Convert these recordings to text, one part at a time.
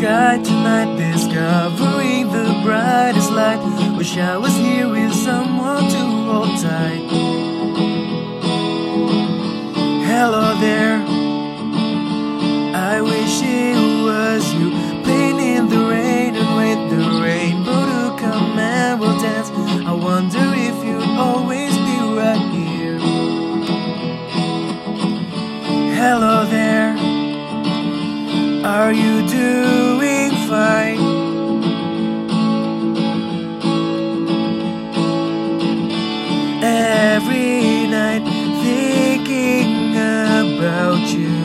sky tonight, discovering the brightest light. Wish I was here with someone to are you doing fine? Every night thinking about you.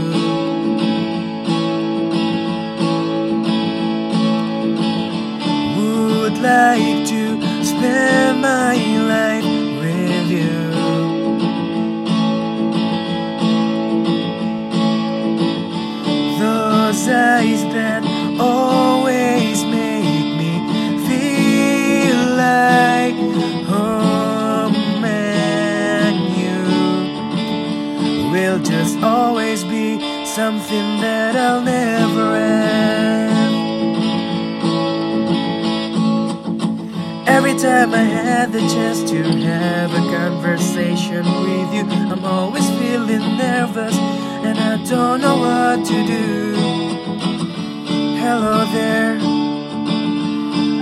Would like to eyes that always make me feel like home and you will just always be something that I'll never have. Every time I had the chance to have a conversation with you, I'm always feeling nervous and I don't know what to do. There,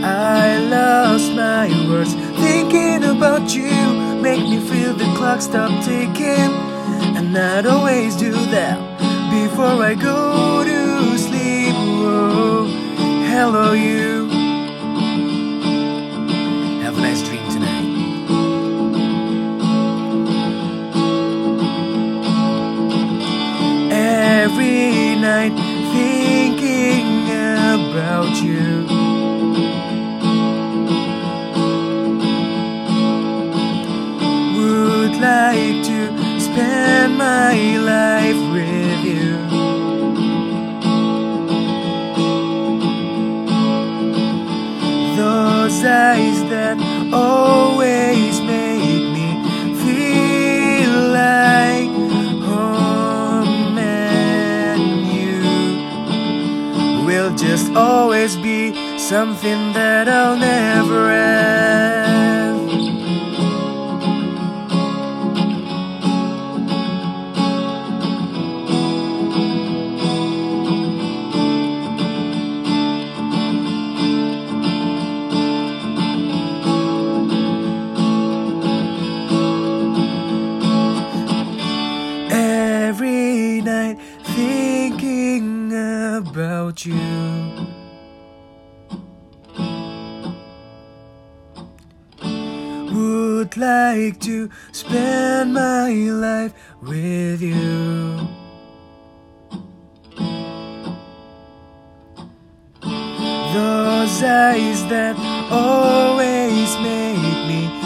I lost my words thinking about you. Make me feel the clock stop ticking, and I'd always do that before I go to sleep. Whoa. Hello, you. Like to spend my life with you. Those eyes that always make me feel like home and you will just always be something that I'll never have. You. Would like to spend my life with you. Those eyes that always make me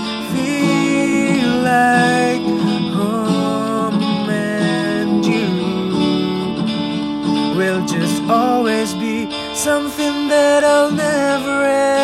something that I'll never end.